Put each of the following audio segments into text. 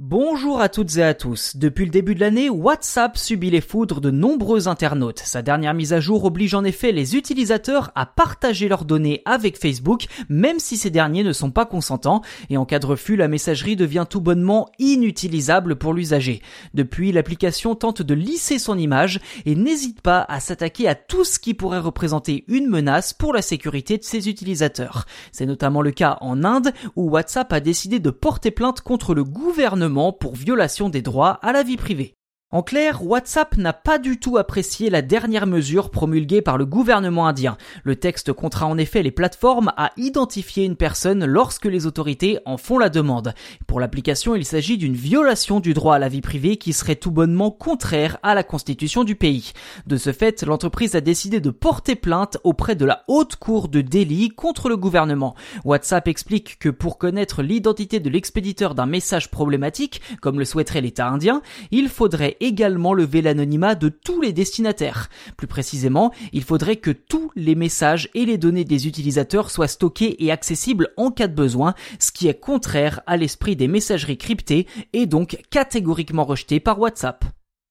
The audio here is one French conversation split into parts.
Bonjour à toutes et à tous. Depuis le début de l'année, WhatsApp subit les foudres de nombreux internautes. Sa dernière mise à jour oblige en effet les utilisateurs à partager leurs données avec Facebook, même si ces derniers ne sont pas consentants. Et en cas de refus, la messagerie devient tout bonnement inutilisable pour l'usager. Depuis, l'application tente de lisser son image et n'hésite pas à s'attaquer à tout ce qui pourrait représenter une menace pour la sécurité de ses utilisateurs. C'est notamment le cas en Inde, où WhatsApp a décidé de porter plainte contre le gouvernement pour violation des droits à la vie privée. En clair, WhatsApp n'a pas du tout apprécié la dernière mesure promulguée par le gouvernement indien. Le texte contraint en effet les plateformes à identifier une personne lorsque les autorités en font la demande. Pour l'application, il s'agit d'une violation du droit à la vie privée qui serait tout bonnement contraire à la constitution du pays. De ce fait, l'entreprise a décidé de porter plainte auprès de la haute cour de Delhi contre le gouvernement. WhatsApp explique que pour connaître l'identité de l'expéditeur d'un message problématique, comme le souhaiterait l'État indien, il faudrait également lever l'anonymat de tous les destinataires. Plus précisément, il faudrait que tous les messages et les données des utilisateurs soient stockés et accessibles en cas de besoin, ce qui est contraire à l'esprit des messageries cryptées et donc catégoriquement rejeté par WhatsApp.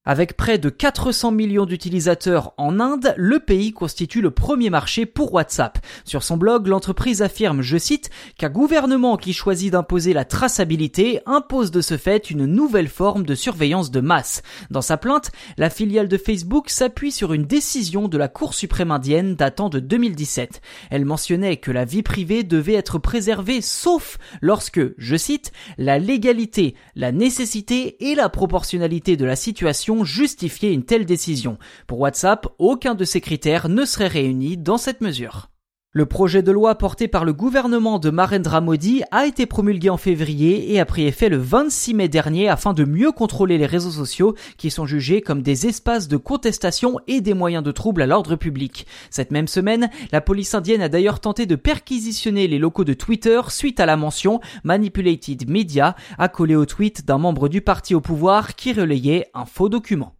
Avec près de 400 millions d'utilisateurs en Inde, le pays constitue le premier marché pour WhatsApp. Sur son blog, l'entreprise affirme, je cite, qu'un gouvernement qui choisit d'imposer la traçabilité impose de ce fait une nouvelle forme de surveillance de masse. Dans sa plainte, la filiale de Facebook s'appuie sur une décision de la Cour suprême indienne datant de 2017. Elle mentionnait que la vie privée devait être préservée sauf lorsque, je cite, la légalité, la nécessité et la proportionnalité de la situation justifier une telle décision. Pour WhatsApp, aucun de ces critères ne serait réuni dans cette mesure. Le projet de loi porté par le gouvernement de Marendra Modi a été promulgué en février et a pris effet le 26 mai dernier afin de mieux contrôler les réseaux sociaux qui sont jugés comme des espaces de contestation et des moyens de trouble à l'ordre public. Cette même semaine, la police indienne a d'ailleurs tenté de perquisitionner les locaux de Twitter suite à la mention Manipulated Media accolée au tweet d'un membre du parti au pouvoir qui relayait un faux document.